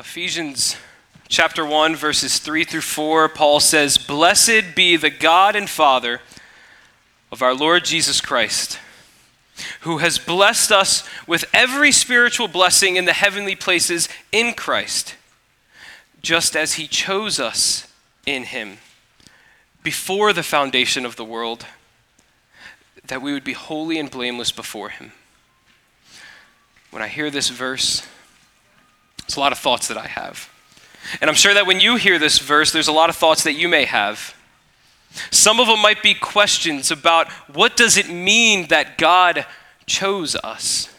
Ephesians chapter 1, verses 3 through 4, Paul says, Blessed be the God and Father of our Lord Jesus Christ, who has blessed us with every spiritual blessing in the heavenly places in Christ, just as he chose us in him before the foundation of the world, that we would be holy and blameless before him. When I hear this verse, it's a lot of thoughts that I have. And I'm sure that when you hear this verse, there's a lot of thoughts that you may have. Some of them might be questions about what does it mean that God chose us?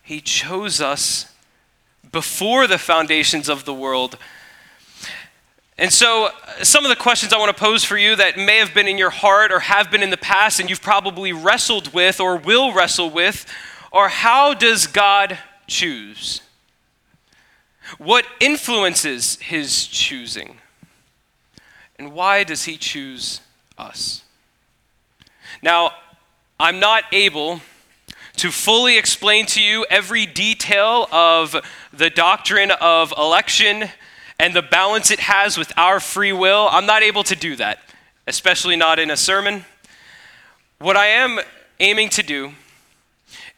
He chose us before the foundations of the world. And so, uh, some of the questions I want to pose for you that may have been in your heart or have been in the past and you've probably wrestled with or will wrestle with are how does God choose? What influences his choosing? And why does he choose us? Now, I'm not able to fully explain to you every detail of the doctrine of election and the balance it has with our free will. I'm not able to do that, especially not in a sermon. What I am aiming to do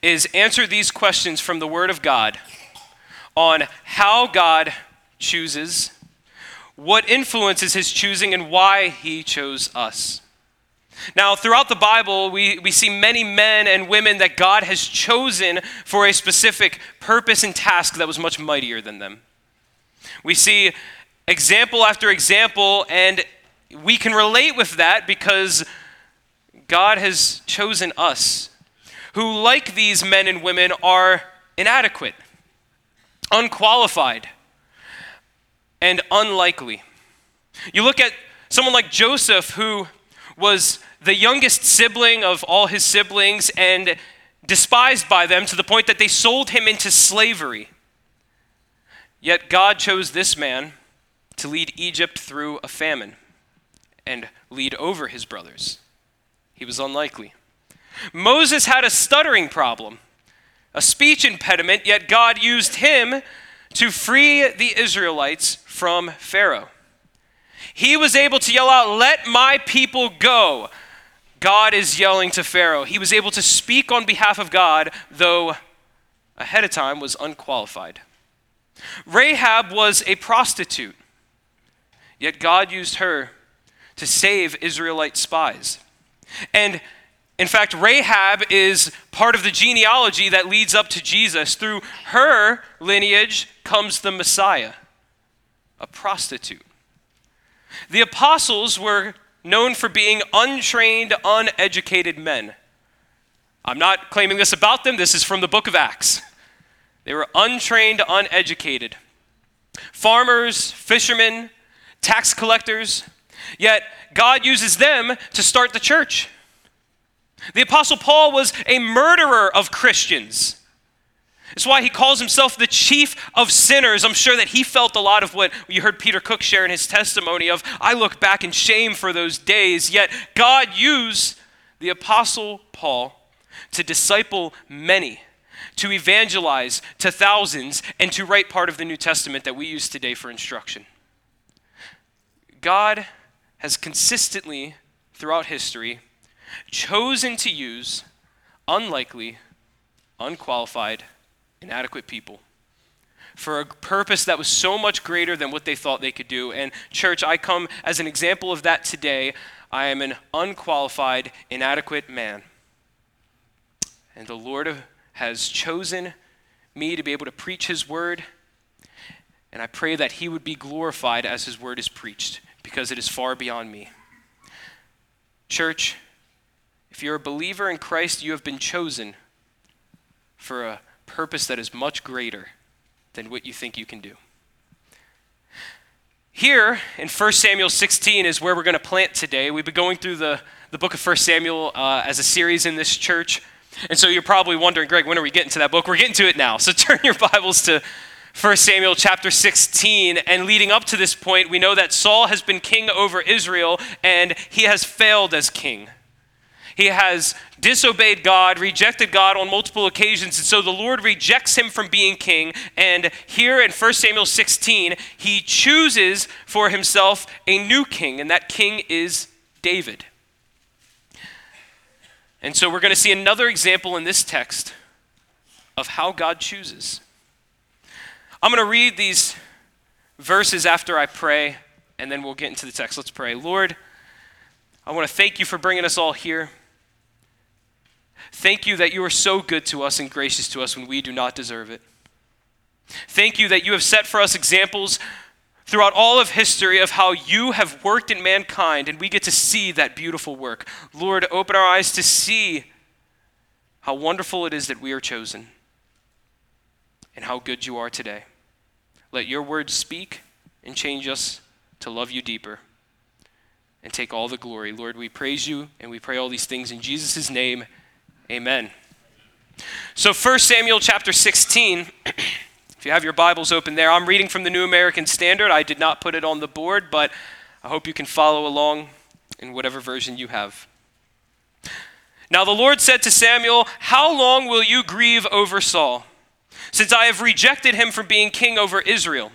is answer these questions from the Word of God on how God chooses, what influences his choosing, and why he chose us. Now, throughout the Bible, we, we see many men and women that God has chosen for a specific purpose and task that was much mightier than them. We see example after example, and we can relate with that because God has chosen us, who, like these men and women, are inadequate unqualified, and unlikely. You look at someone like Joseph, who was the youngest sibling of all his siblings and despised by them to the point that they sold him into slavery. Yet God chose this man to lead Egypt through a famine and lead over his brothers. He was unlikely. Moses had a stuttering problem a speech impediment, yet God used him to free the Israelites from Pharaoh. He was able to yell out, Let my people go. God is yelling to Pharaoh. He was able to speak on behalf of God, though ahead of time was unqualified. Rahab was a prostitute, yet God used her to save Israelite spies. And in fact, Rahab is part of the genealogy that leads up to Jesus. Through her lineage comes the Messiah, a prostitute. The apostles were known for being untrained, uneducated men. I'm not claiming this about them, this is from the book of Acts. They were untrained, uneducated. Farmers, fishermen, tax collectors, yet God uses them to start the church. The Apostle Paul was a murderer of Christians. That's why he calls himself the chief of sinners. I'm sure that he felt a lot of what you heard Peter Cook share in his testimony of, I look back in shame for those days. Yet God used the Apostle Paul to disciple many, to evangelize to thousands, and to write part of the New Testament that we use today for instruction. God has consistently, throughout history, chosen to use unlikely, unqualified, inadequate people for a purpose that was so much greater than what they thought they could do. And, church, I come as an example of that today. I am an unqualified, inadequate man. And the Lord has chosen me to be able to preach His word. And I pray that He would be glorified as His word is preached because it is far beyond me. Church, if you're a believer in Christ, you have been chosen for a purpose that is much greater than what you think you can do. Here in 1 Samuel 16 is where we're going to plant today. We've been going through the, the book of 1 Samuel uh, as a series in this church. And so you're probably wondering, Greg, when are we getting to that book? We're getting to it now. So turn your Bibles to 1 Samuel chapter 16. And leading up to this point, we know that Saul has been king over Israel and he has failed as king. He has disobeyed God, rejected God on multiple occasions, and so the Lord rejects him from being king. And here in 1 Samuel 16, he chooses for himself a new king, and that king is David. And so we're going to see another example in this text of how God chooses. I'm going to read these verses after I pray, and then we'll get into the text. Let's pray. Lord, I want to thank you for bringing us all here. Thank you that you are so good to us and gracious to us when we do not deserve it. Thank you that you have set for us examples throughout all of history of how you have worked in mankind, and we get to see that beautiful work. Lord, open our eyes to see how wonderful it is that we are chosen and how good you are today. Let your words speak and change us to love you deeper and take all the glory. Lord, we praise you and we pray all these things in Jesus' name. Amen. So 1 Samuel chapter 16, if you have your Bibles open there, I'm reading from the New American Standard. I did not put it on the board, but I hope you can follow along in whatever version you have. Now the Lord said to Samuel, How long will you grieve over Saul, since I have rejected him from being king over Israel?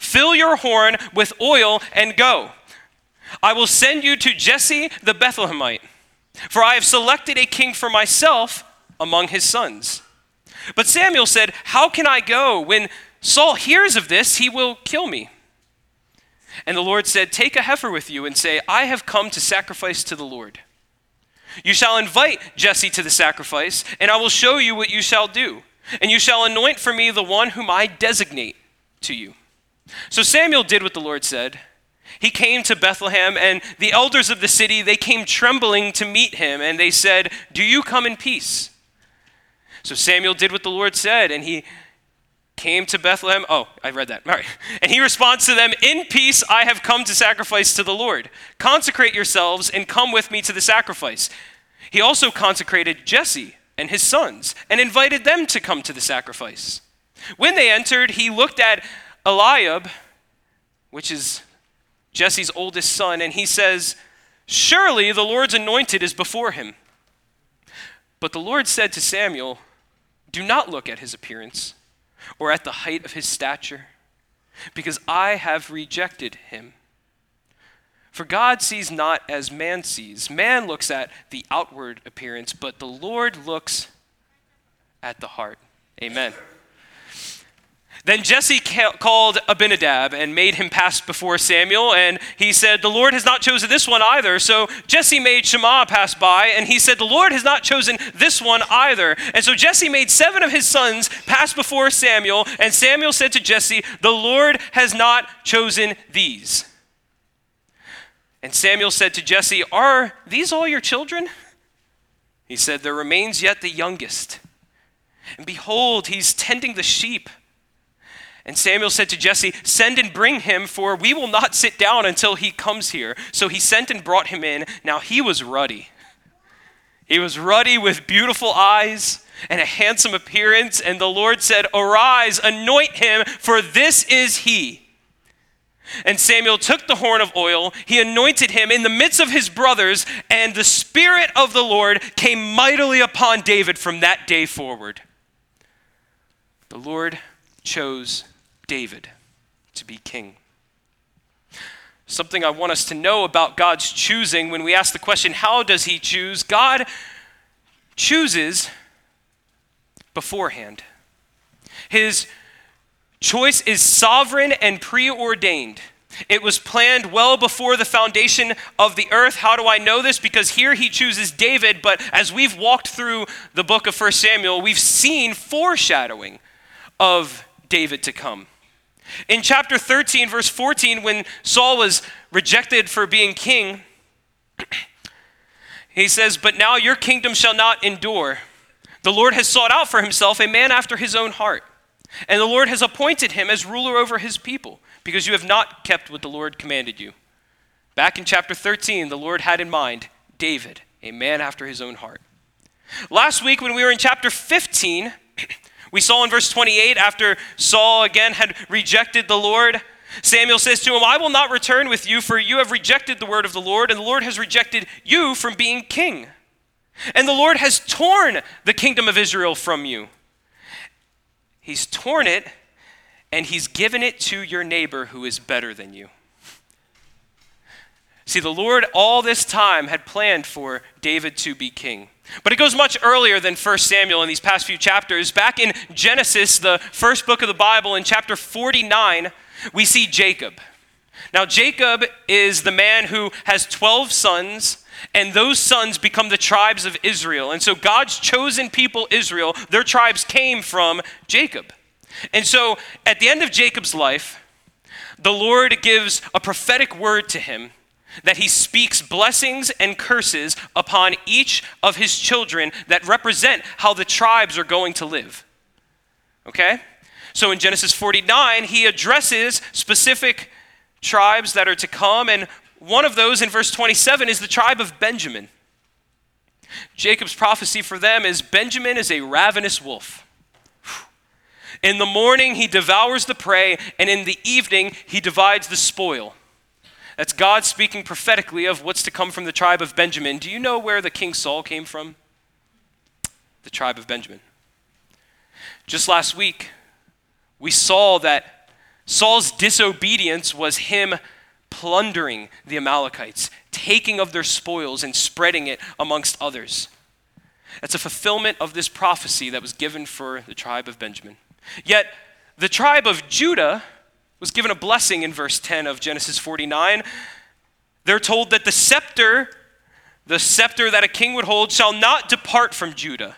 Fill your horn with oil and go. I will send you to Jesse the Bethlehemite for I have selected a king for myself among his sons. But Samuel said, How can I go? When Saul hears of this, he will kill me. And the Lord said, Take a heifer with you and say, I have come to sacrifice to the Lord. You shall invite Jesse to the sacrifice, and I will show you what you shall do. And you shall anoint for me the one whom I designate to you. So Samuel did what the Lord said he came to Bethlehem, and the elders of the city, they came trembling to meet him, and they said, Do you come in peace? So Samuel did what the Lord said, and he came to Bethlehem. Oh, I read that. All right. And he responds to them, In peace I have come to sacrifice to the Lord. Consecrate yourselves and come with me to the sacrifice. He also consecrated Jesse and his sons and invited them to come to the sacrifice. When they entered, he looked at Eliab, which is Jesse's oldest son, and he says, Surely the Lord's anointed is before him. But the Lord said to Samuel, Do not look at his appearance or at the height of his stature, because I have rejected him. For God sees not as man sees. Man looks at the outward appearance, but the Lord looks at the heart. Amen. Then Jesse called Abinadab and made him pass before Samuel, and he said, The Lord has not chosen this one either. So Jesse made Shammah pass by, and he said, The Lord has not chosen this one either. And so Jesse made seven of his sons pass before Samuel, and Samuel said to Jesse, The Lord has not chosen these. And Samuel said to Jesse, Are these all your children? He said, There remains yet the youngest. And behold, he's tending the sheep. And Samuel said to Jesse, Send and bring him, for we will not sit down until he comes here. So he sent and brought him in. Now he was ruddy. He was ruddy with beautiful eyes and a handsome appearance. And the Lord said, Arise, anoint him, for this is he. And Samuel took the horn of oil, he anointed him in the midst of his brothers, and the Spirit of the Lord came mightily upon David from that day forward. The Lord chose David to be king. Something I want us to know about God's choosing when we ask the question, how does he choose? God chooses beforehand. His choice is sovereign and preordained. It was planned well before the foundation of the earth. How do I know this? Because here he chooses David, but as we've walked through the book of 1 Samuel, we've seen foreshadowing of David to come. In chapter 13, verse 14, when Saul was rejected for being king, he says, But now your kingdom shall not endure. The Lord has sought out for himself a man after his own heart, and the Lord has appointed him as ruler over his people, because you have not kept what the Lord commanded you. Back in chapter 13, the Lord had in mind David, a man after his own heart. Last week, when we were in chapter 15, we saw in verse 28, after Saul again had rejected the Lord, Samuel says to him, I will not return with you, for you have rejected the word of the Lord, and the Lord has rejected you from being king. And the Lord has torn the kingdom of Israel from you. He's torn it and he's given it to your neighbor who is better than you. See, the Lord all this time had planned for David to be king. But it goes much earlier than 1 Samuel in these past few chapters. Back in Genesis, the first book of the Bible, in chapter 49, we see Jacob. Now, Jacob is the man who has 12 sons, and those sons become the tribes of Israel. And so, God's chosen people, Israel, their tribes came from Jacob. And so, at the end of Jacob's life, the Lord gives a prophetic word to him that he speaks blessings and curses upon each of his children that represent how the tribes are going to live. Okay? So in Genesis 49, he addresses specific tribes that are to come, and one of those in verse 27 is the tribe of Benjamin. Jacob's prophecy for them is Benjamin is a ravenous wolf. In the morning, he devours the prey, and in the evening, he divides the spoil. That's God speaking prophetically of what's to come from the tribe of Benjamin. Do you know where the King Saul came from? The tribe of Benjamin. Just last week, we saw that Saul's disobedience was him plundering the Amalekites, taking of their spoils and spreading it amongst others. That's a fulfillment of this prophecy that was given for the tribe of Benjamin. Yet, the tribe of Judah was given a blessing in verse 10 of Genesis 49. They're told that the scepter, the scepter that a king would hold, shall not depart from Judah,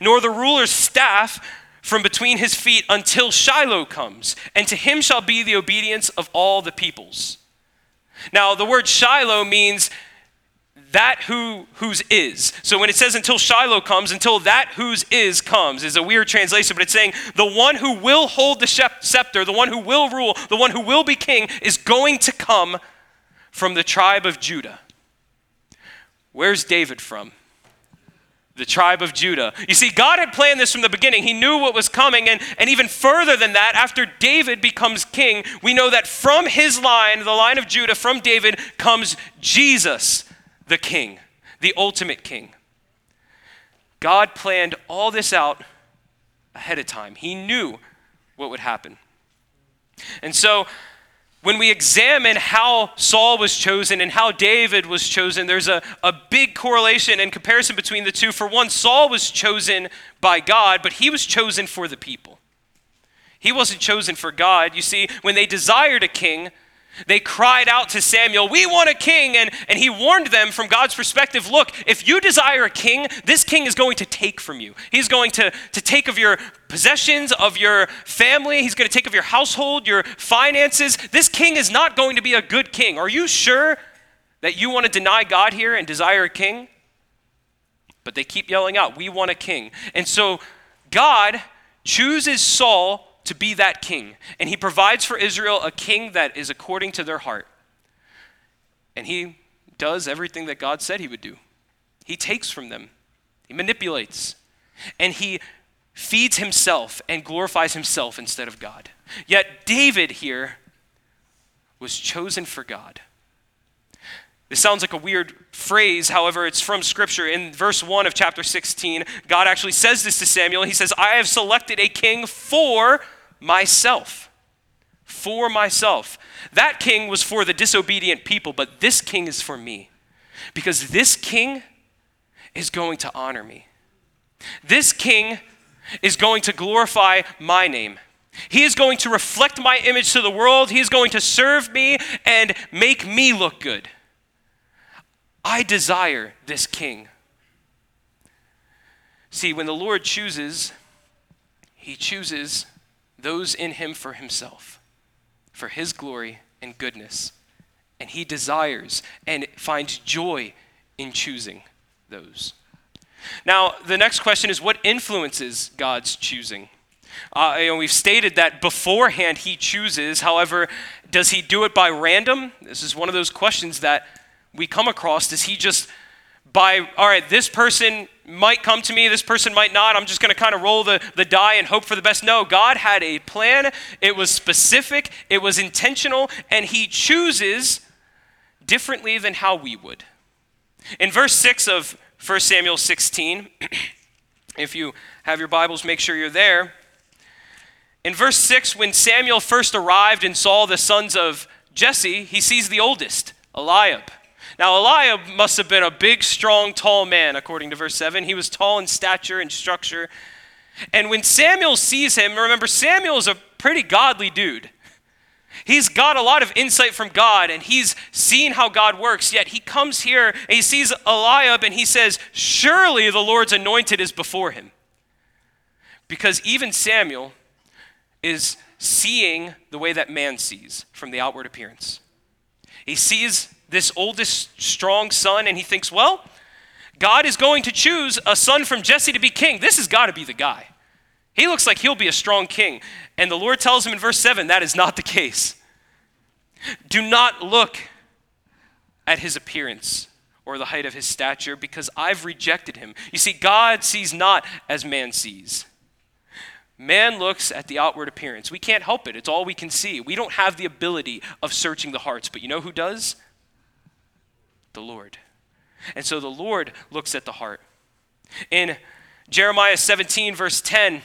nor the ruler's staff from between his feet until Shiloh comes, and to him shall be the obedience of all the peoples. Now, the word Shiloh means that who whose is. So when it says until Shiloh comes, until that whose is comes, is a weird translation, but it's saying the one who will hold the scepter, the one who will rule, the one who will be king is going to come from the tribe of Judah. Where's David from? The tribe of Judah. You see, God had planned this from the beginning. He knew what was coming. And, and even further than that, after David becomes king, we know that from his line, the line of Judah, from David, comes Jesus the king, the ultimate king. God planned all this out ahead of time. He knew what would happen. And so, when we examine how Saul was chosen and how David was chosen, there's a, a big correlation and comparison between the two. For one, Saul was chosen by God, but he was chosen for the people. He wasn't chosen for God. You see, when they desired a king, they cried out to Samuel, We want a king. And, and he warned them from God's perspective look, if you desire a king, this king is going to take from you. He's going to, to take of your possessions, of your family. He's going to take of your household, your finances. This king is not going to be a good king. Are you sure that you want to deny God here and desire a king? But they keep yelling out, We want a king. And so God chooses Saul to be that king. And he provides for Israel a king that is according to their heart. And he does everything that God said he would do. He takes from them, he manipulates, and he feeds himself and glorifies himself instead of God. Yet David here was chosen for God. This sounds like a weird phrase, however, it's from Scripture. In verse 1 of chapter 16, God actually says this to Samuel. He says, I have selected a king for myself. For myself. That king was for the disobedient people, but this king is for me. Because this king is going to honor me. This king is going to glorify my name. He is going to reflect my image to the world. He is going to serve me and make me look good. I desire this king. See, when the Lord chooses, he chooses those in him for himself, for his glory and goodness. And he desires and finds joy in choosing those. Now, the next question is what influences God's choosing? Uh, you know, we've stated that beforehand he chooses. However, does he do it by random? This is one of those questions that we come across. Does he just by, all right, this person might come to me, this person might not. I'm just going to kind of roll the, the die and hope for the best. No, God had a plan. It was specific, it was intentional, and He chooses differently than how we would. In verse 6 of 1 Samuel 16. if you have your Bibles, make sure you're there. In verse 6, when Samuel first arrived and saw the sons of Jesse, he sees the oldest, Eliab. Now, Eliab must have been a big, strong, tall man, according to verse 7. He was tall in stature and structure. And when Samuel sees him, remember, Samuel is a pretty godly dude. He's got a lot of insight from God and he's seen how God works, yet he comes here and he sees Eliab and he says, Surely the Lord's anointed is before him. Because even Samuel is seeing the way that man sees from the outward appearance. He sees this oldest, strong son and he thinks, Well, God is going to choose a son from Jesse to be king. This has got to be the guy. He looks like he'll be a strong king. And the Lord tells him in verse 7 that is not the case. Do not look at his appearance or the height of his stature because I've rejected him. You see, God sees not as man sees. Man looks at the outward appearance. We can't help it, it's all we can see. We don't have the ability of searching the hearts, but you know who does? The Lord. And so the Lord looks at the heart. In Jeremiah 17, verse 10,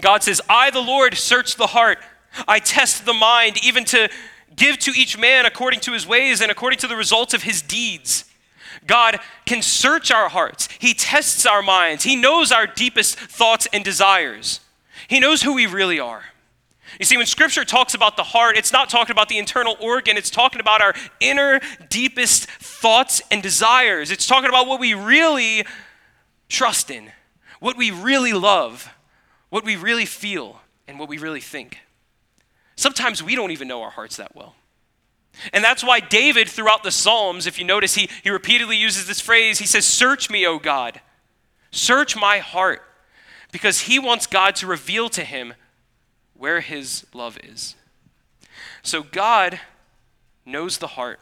God says, I, the Lord, search the heart. I test the mind, even to give to each man according to his ways and according to the results of his deeds. God can search our hearts. He tests our minds. He knows our deepest thoughts and desires. He knows who we really are. You see, when scripture talks about the heart, it's not talking about the internal organ, it's talking about our inner, deepest thoughts and desires. It's talking about what we really trust in, what we really love, what we really feel, and what we really think. Sometimes we don't even know our hearts that well. And that's why David, throughout the Psalms, if you notice, he, he repeatedly uses this phrase. He says, Search me, O God. Search my heart. Because he wants God to reveal to him where his love is. So God knows the heart,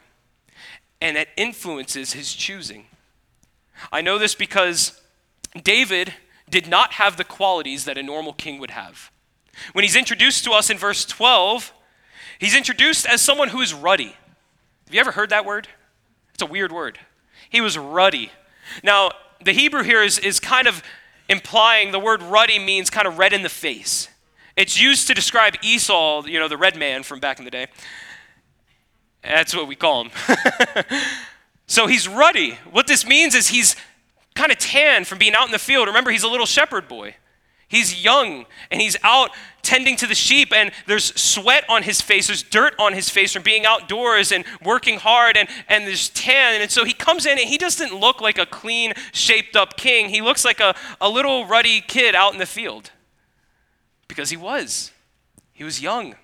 and it influences his choosing. I know this because David did not have the qualities that a normal king would have. When he's introduced to us in verse 12, he's introduced as someone who is ruddy. Have you ever heard that word? It's a weird word. He was ruddy. Now, the Hebrew here is, is kind of implying the word ruddy means kind of red in the face. It's used to describe Esau, you know, the red man from back in the day. That's what we call him. so he's ruddy. What this means is he's kind of tan from being out in the field. Remember, he's a little shepherd boy. He's young and he's out tending to the sheep, and there's sweat on his face, there's dirt on his face from being outdoors and working hard, and, and there's tan. And so he comes in and he doesn't look like a clean, shaped up king. He looks like a, a little ruddy kid out in the field because he was. He was young.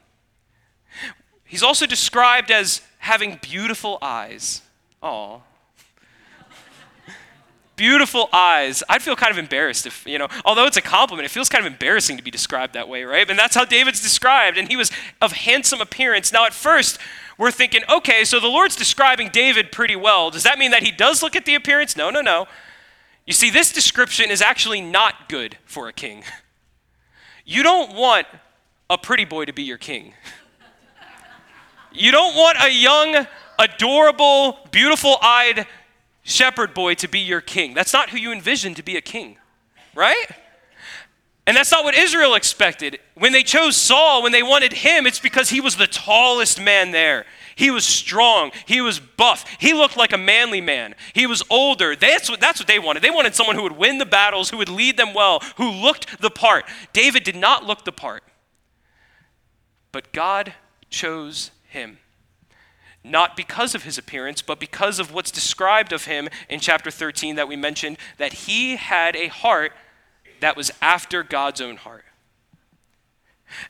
He's also described as having beautiful eyes. Aw beautiful eyes. I'd feel kind of embarrassed if, you know, although it's a compliment, it feels kind of embarrassing to be described that way, right? And that's how David's described. And he was of handsome appearance. Now, at first, we're thinking, okay, so the Lord's describing David pretty well. Does that mean that he does look at the appearance? No, no, no. You see, this description is actually not good for a king. You don't want a pretty boy to be your king. You don't want a young, adorable, beautiful eyed shepherd boy to be your king. That's not who you envisioned to be a king, right? And that's not what Israel expected. When they chose Saul, when they wanted him, it's because he was the tallest man there. He was strong. He was buff. He looked like a manly man. He was older. That's what, that's what they wanted. They wanted someone who would win the battles, who would lead them well, who looked the part. David did not look the part. But God chose him not because of his appearance, but because of what's described of him in chapter 13 that we mentioned, that he had a heart that was after God's own heart.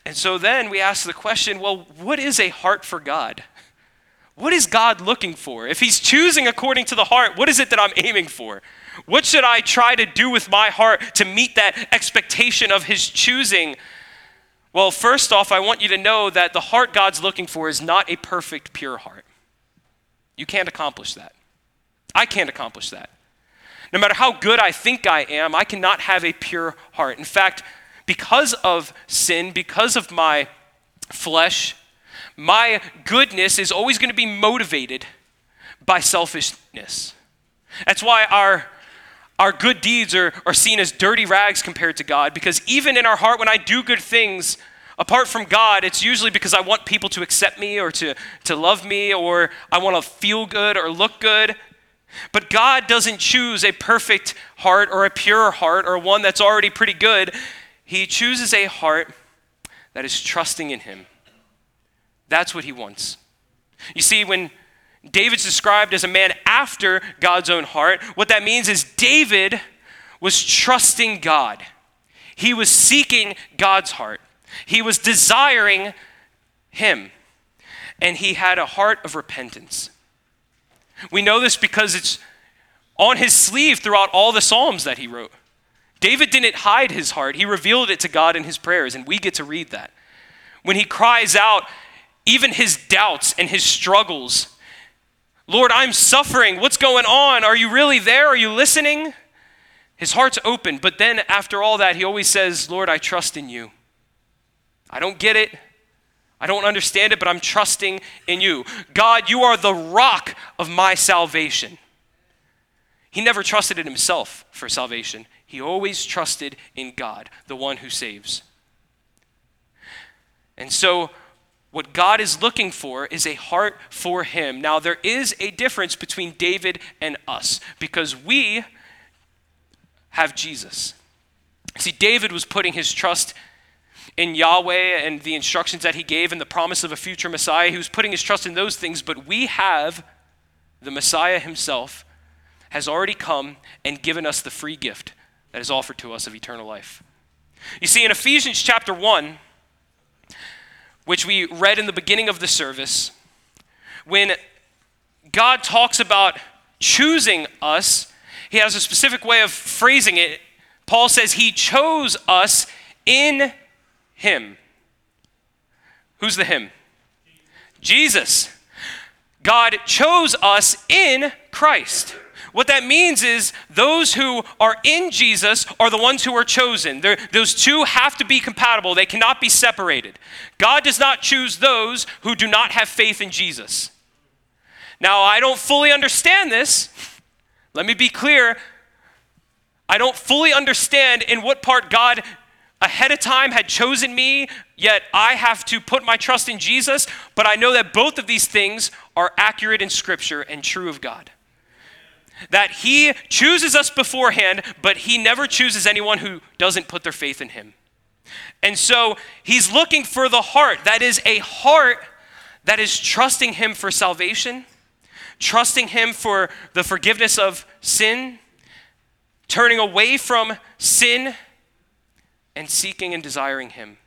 And so then we ask the question well, what is a heart for God? What is God looking for? If he's choosing according to the heart, what is it that I'm aiming for? What should I try to do with my heart to meet that expectation of his choosing? Well, first off, I want you to know that the heart God's looking for is not a perfect, pure heart. You can't accomplish that. I can't accomplish that. No matter how good I think I am, I cannot have a pure heart. In fact, because of sin, because of my flesh, my goodness is always going to be motivated by selfishness. That's why our, our good deeds are, are seen as dirty rags compared to God because even in our heart, when I do good things, apart from God, it's usually because I want people to accept me or to, to love me or I want to feel good or look good. But God doesn't choose a perfect heart or a pure heart or one that's already pretty good. He chooses a heart that is trusting in Him. That's what He wants. You see, when David's described as a man after God's own heart, what that means is David was trusting God. He was seeking God's heart. He was desiring Him. And he had a heart of repentance. We know this because it's on his sleeve throughout all the Psalms that he wrote. David didn't hide his heart, he revealed it to God in his prayers, and we get to read that. When he cries out, even his doubts and his struggles Lord, I'm suffering. What's going on? Are you really there? Are you listening? His heart's open, but then after all that, he always says, Lord, I trust in you. I don't get it. I don't understand it, but I'm trusting in you. God, you are the rock of my salvation. He never trusted in himself for salvation, he always trusted in God, the one who saves. And so, what God is looking for is a heart for Him. Now, there is a difference between David and us because we have Jesus. See, David was putting his trust in Yahweh and the instructions that he gave and the promise of a future Messiah. He was putting his trust in those things, but we have the Messiah himself has already come and given us the free gift that is offered to us of eternal life. You see, in Ephesians chapter 1, which we read in the beginning of the service, when God talks about choosing us, he has a specific way of phrasing it. Paul says he chose us in him. Who's the him? Jesus. God chose us in Christ. What that means is those who are in Jesus are the ones who are chosen. They're, those two have to be compatible, they cannot be separated. God does not choose those who do not have faith in Jesus. Now, I don't fully understand this. Let me be clear. I don't fully understand in what part God ahead of time had chosen me, yet I have to put my trust in Jesus. But I know that both of these things are accurate in Scripture and true of God. That He chooses us beforehand, but He never chooses anyone who doesn't put their faith in Him. And so He's looking for the heart that is a heart that is trusting Him for salvation, trusting Him for the forgiveness of sin, turning away from sin and seeking and desiring Him.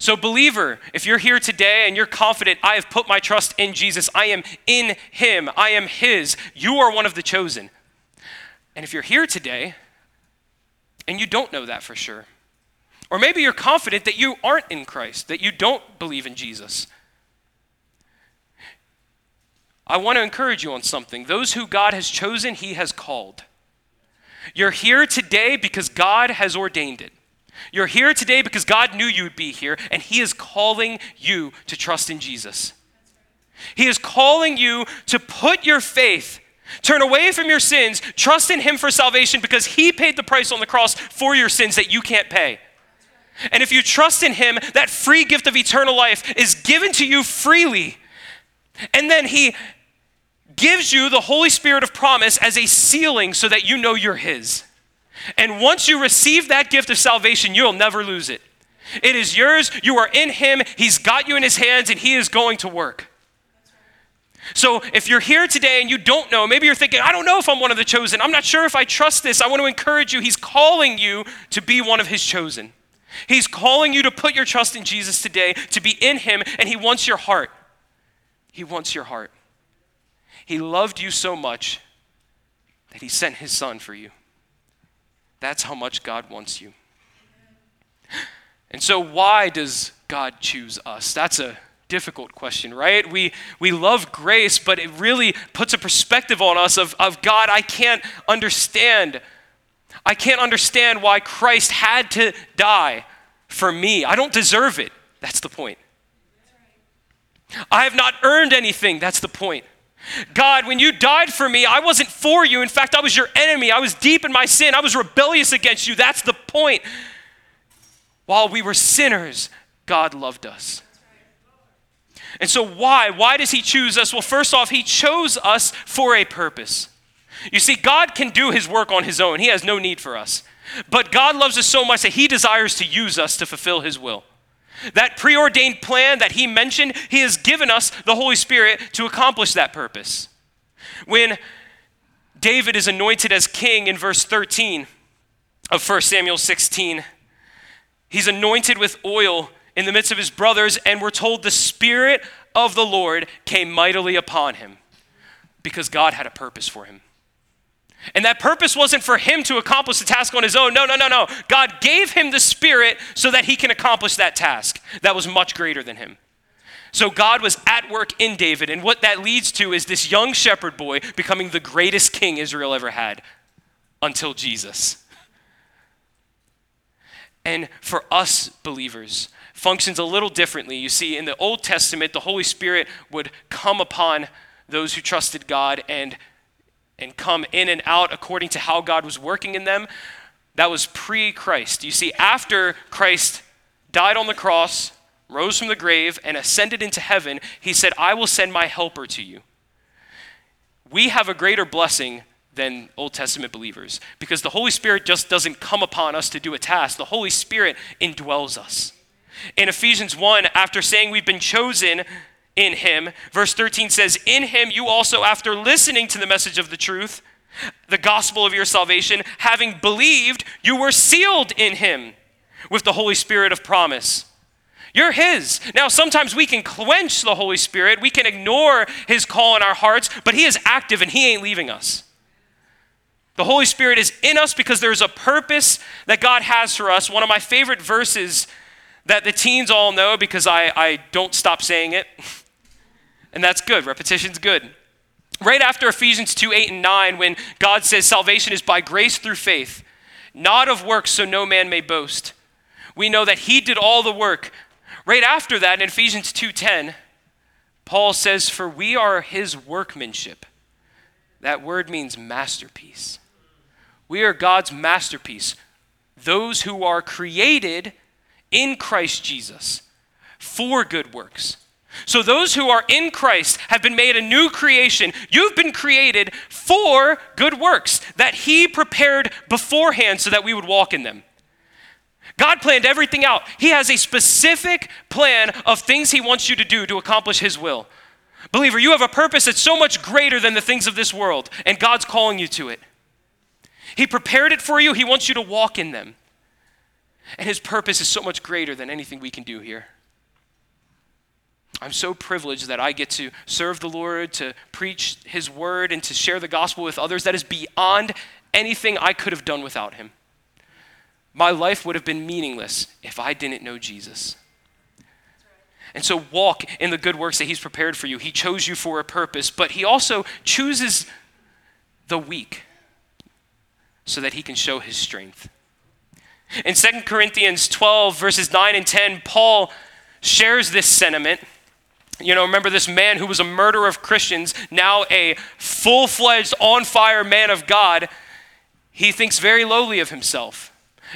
So, believer, if you're here today and you're confident, I have put my trust in Jesus, I am in Him, I am His, you are one of the chosen. And if you're here today and you don't know that for sure, or maybe you're confident that you aren't in Christ, that you don't believe in Jesus, I want to encourage you on something. Those who God has chosen, He has called. You're here today because God has ordained it. You're here today because God knew you would be here, and He is calling you to trust in Jesus. He is calling you to put your faith, turn away from your sins, trust in Him for salvation because He paid the price on the cross for your sins that you can't pay. And if you trust in Him, that free gift of eternal life is given to you freely. And then He gives you the Holy Spirit of promise as a sealing so that you know you're His. And once you receive that gift of salvation, you'll never lose it. It is yours. You are in Him. He's got you in His hands, and He is going to work. So if you're here today and you don't know, maybe you're thinking, I don't know if I'm one of the chosen. I'm not sure if I trust this. I want to encourage you. He's calling you to be one of His chosen. He's calling you to put your trust in Jesus today, to be in Him, and He wants your heart. He wants your heart. He loved you so much that he sent his son for you. That's how much God wants you. And so, why does God choose us? That's a difficult question, right? We, we love grace, but it really puts a perspective on us of, of God, I can't understand. I can't understand why Christ had to die for me. I don't deserve it. That's the point. I have not earned anything. That's the point. God, when you died for me, I wasn't for you. In fact, I was your enemy. I was deep in my sin. I was rebellious against you. That's the point. While we were sinners, God loved us. And so, why? Why does He choose us? Well, first off, He chose us for a purpose. You see, God can do His work on His own, He has no need for us. But God loves us so much that He desires to use us to fulfill His will. That preordained plan that he mentioned, he has given us the Holy Spirit to accomplish that purpose. When David is anointed as king in verse 13 of 1 Samuel 16, he's anointed with oil in the midst of his brothers, and we're told the Spirit of the Lord came mightily upon him because God had a purpose for him. And that purpose wasn't for him to accomplish the task on his own. No, no, no, no. God gave him the Spirit so that he can accomplish that task that was much greater than him. So God was at work in David, and what that leads to is this young shepherd boy becoming the greatest king Israel ever had until Jesus. And for us believers, functions a little differently. You see, in the Old Testament, the Holy Spirit would come upon those who trusted God and and come in and out according to how God was working in them. That was pre Christ. You see, after Christ died on the cross, rose from the grave, and ascended into heaven, he said, I will send my helper to you. We have a greater blessing than Old Testament believers because the Holy Spirit just doesn't come upon us to do a task, the Holy Spirit indwells us. In Ephesians 1, after saying we've been chosen in him. Verse 13 says, In him you also, after listening to the message of the truth, the gospel of your salvation, having believed, you were sealed in him with the Holy Spirit of promise. You're His. Now, sometimes we can quench the Holy Spirit, we can ignore His call in our hearts, but He is active and He ain't leaving us. The Holy Spirit is in us because there's a purpose that God has for us. One of my favorite verses that the teens all know because I, I don't stop saying it. And that's good. Repetition's good. Right after Ephesians 2 8 and 9, when God says salvation is by grace through faith, not of works, so no man may boast. We know that He did all the work. Right after that, in Ephesians 2:10, Paul says, For we are his workmanship. That word means masterpiece. We are God's masterpiece, those who are created in Christ Jesus for good works so, those who are in Christ have been made a new creation. You've been created for good works that He prepared beforehand so that we would walk in them. God planned everything out. He has a specific plan of things He wants you to do to accomplish His will. Believer, you have a purpose that's so much greater than the things of this world, and God's calling you to it. He prepared it for you, He wants you to walk in them. And His purpose is so much greater than anything we can do here. I'm so privileged that I get to serve the Lord, to preach His word, and to share the gospel with others. That is beyond anything I could have done without Him. My life would have been meaningless if I didn't know Jesus. And so, walk in the good works that He's prepared for you. He chose you for a purpose, but He also chooses the weak so that He can show His strength. In 2 Corinthians 12, verses 9 and 10, Paul shares this sentiment you know, remember this man who was a murderer of Christians, now a full fledged, on fire man of God. He thinks very lowly of himself,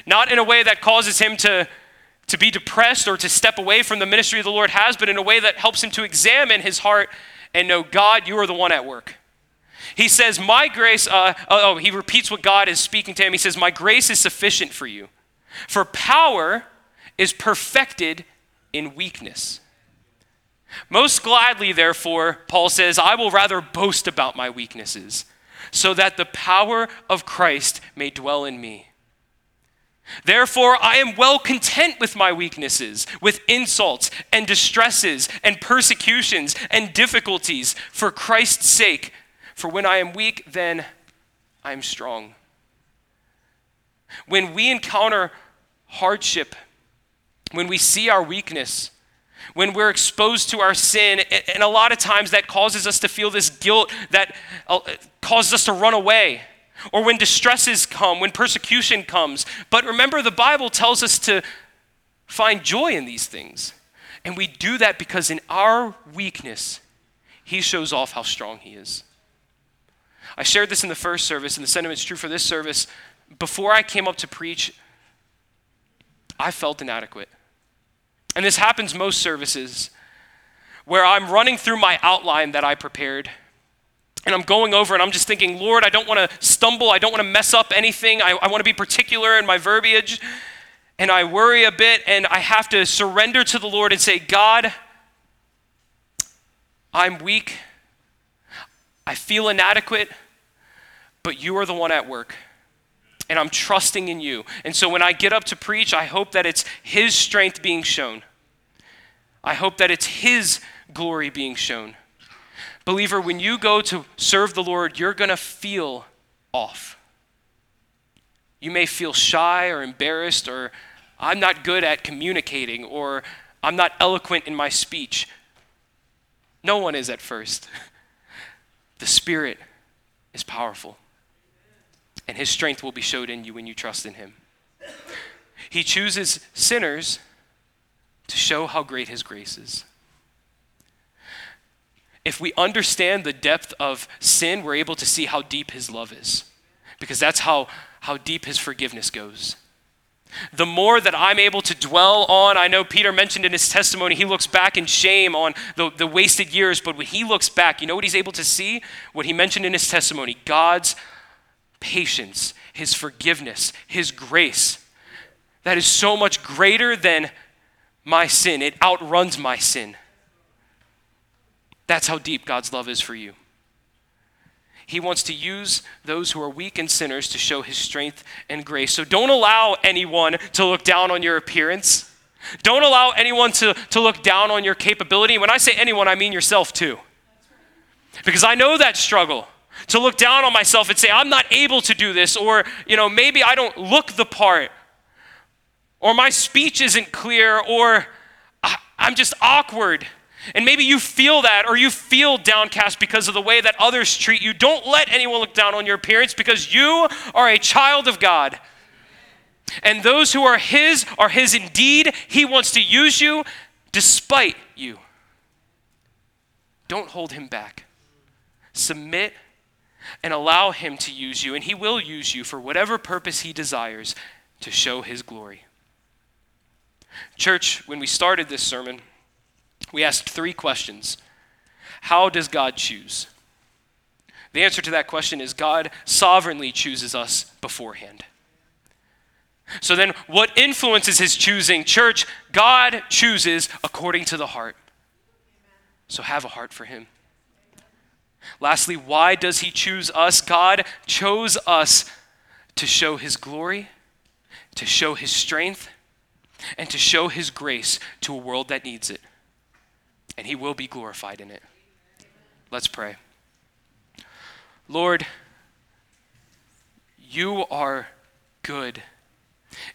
not in a way that causes him to, to be depressed or to step away from the ministry the Lord has, but in a way that helps him to examine his heart and know, God, you are the one at work. He says, My grace, uh, oh, he repeats what God is speaking to him. He says, My grace is sufficient for you, for power is perfected in weakness. Most gladly, therefore, Paul says, I will rather boast about my weaknesses, so that the power of Christ may dwell in me. Therefore, I am well content with my weaknesses, with insults and distresses and persecutions and difficulties for Christ's sake. For when I am weak, then I am strong. When we encounter hardship, when we see our weakness, when we're exposed to our sin, and a lot of times that causes us to feel this guilt that uh, causes us to run away, or when distresses come, when persecution comes. But remember, the Bible tells us to find joy in these things. And we do that because in our weakness, he shows off how strong he is. I shared this in the first service, and the sentiment's true for this service. Before I came up to preach, I felt inadequate. And this happens most services where I'm running through my outline that I prepared. And I'm going over and I'm just thinking, Lord, I don't want to stumble. I don't want to mess up anything. I, I want to be particular in my verbiage. And I worry a bit and I have to surrender to the Lord and say, God, I'm weak. I feel inadequate, but you are the one at work. And I'm trusting in you. And so when I get up to preach, I hope that it's His strength being shown. I hope that it's His glory being shown. Believer, when you go to serve the Lord, you're going to feel off. You may feel shy or embarrassed, or I'm not good at communicating, or I'm not eloquent in my speech. No one is at first. The Spirit is powerful, and His strength will be showed in you when you trust in Him. He chooses sinners to show how great His grace is. If we understand the depth of sin, we're able to see how deep His love is, because that's how, how deep His forgiveness goes the more that I'm able to dwell on. I know Peter mentioned in his testimony, he looks back in shame on the, the wasted years, but when he looks back, you know what he's able to see? What he mentioned in his testimony God's patience, his forgiveness, his grace. That is so much greater than my sin, it outruns my sin. That's how deep God's love is for you. He wants to use those who are weak and sinners to show his strength and grace. So don't allow anyone to look down on your appearance. Don't allow anyone to, to look down on your capability. When I say anyone, I mean yourself too. Because I know that struggle to look down on myself and say, I'm not able to do this, or, you know, maybe I don't look the part, or my speech isn't clear, or I'm just awkward. And maybe you feel that or you feel downcast because of the way that others treat you. Don't let anyone look down on your appearance because you are a child of God. And those who are His are His indeed. He wants to use you despite you. Don't hold Him back. Submit and allow Him to use you, and He will use you for whatever purpose He desires to show His glory. Church, when we started this sermon, we asked three questions How does God choose? The answer to that question is God sovereignly chooses us beforehand. So then, what influences his choosing? Church, God chooses according to the heart. So have a heart for him. Lastly, why does he choose us? God chose us to show his glory, to show his strength, and to show his grace to a world that needs it and he will be glorified in it. Let's pray. Lord, you are good.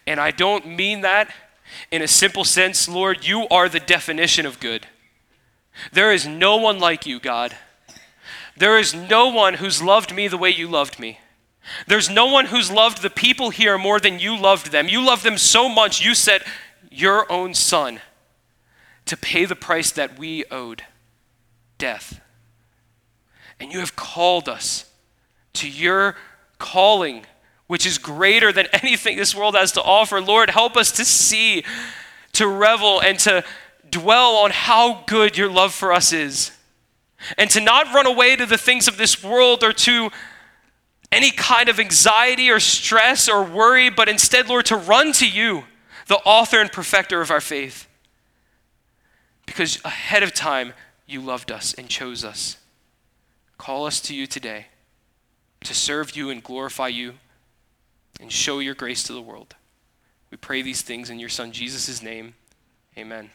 And I don't mean that in a simple sense. Lord, you are the definition of good. There is no one like you, God. There is no one who's loved me the way you loved me. There's no one who's loved the people here more than you loved them. You loved them so much, you sent your own son to pay the price that we owed death. And you have called us to your calling, which is greater than anything this world has to offer. Lord, help us to see, to revel, and to dwell on how good your love for us is. And to not run away to the things of this world or to any kind of anxiety or stress or worry, but instead, Lord, to run to you, the author and perfecter of our faith because ahead of time you loved us and chose us. Call us to you today to serve you and glorify you and show your grace to the world. We pray these things in your Son Jesus' name. Amen.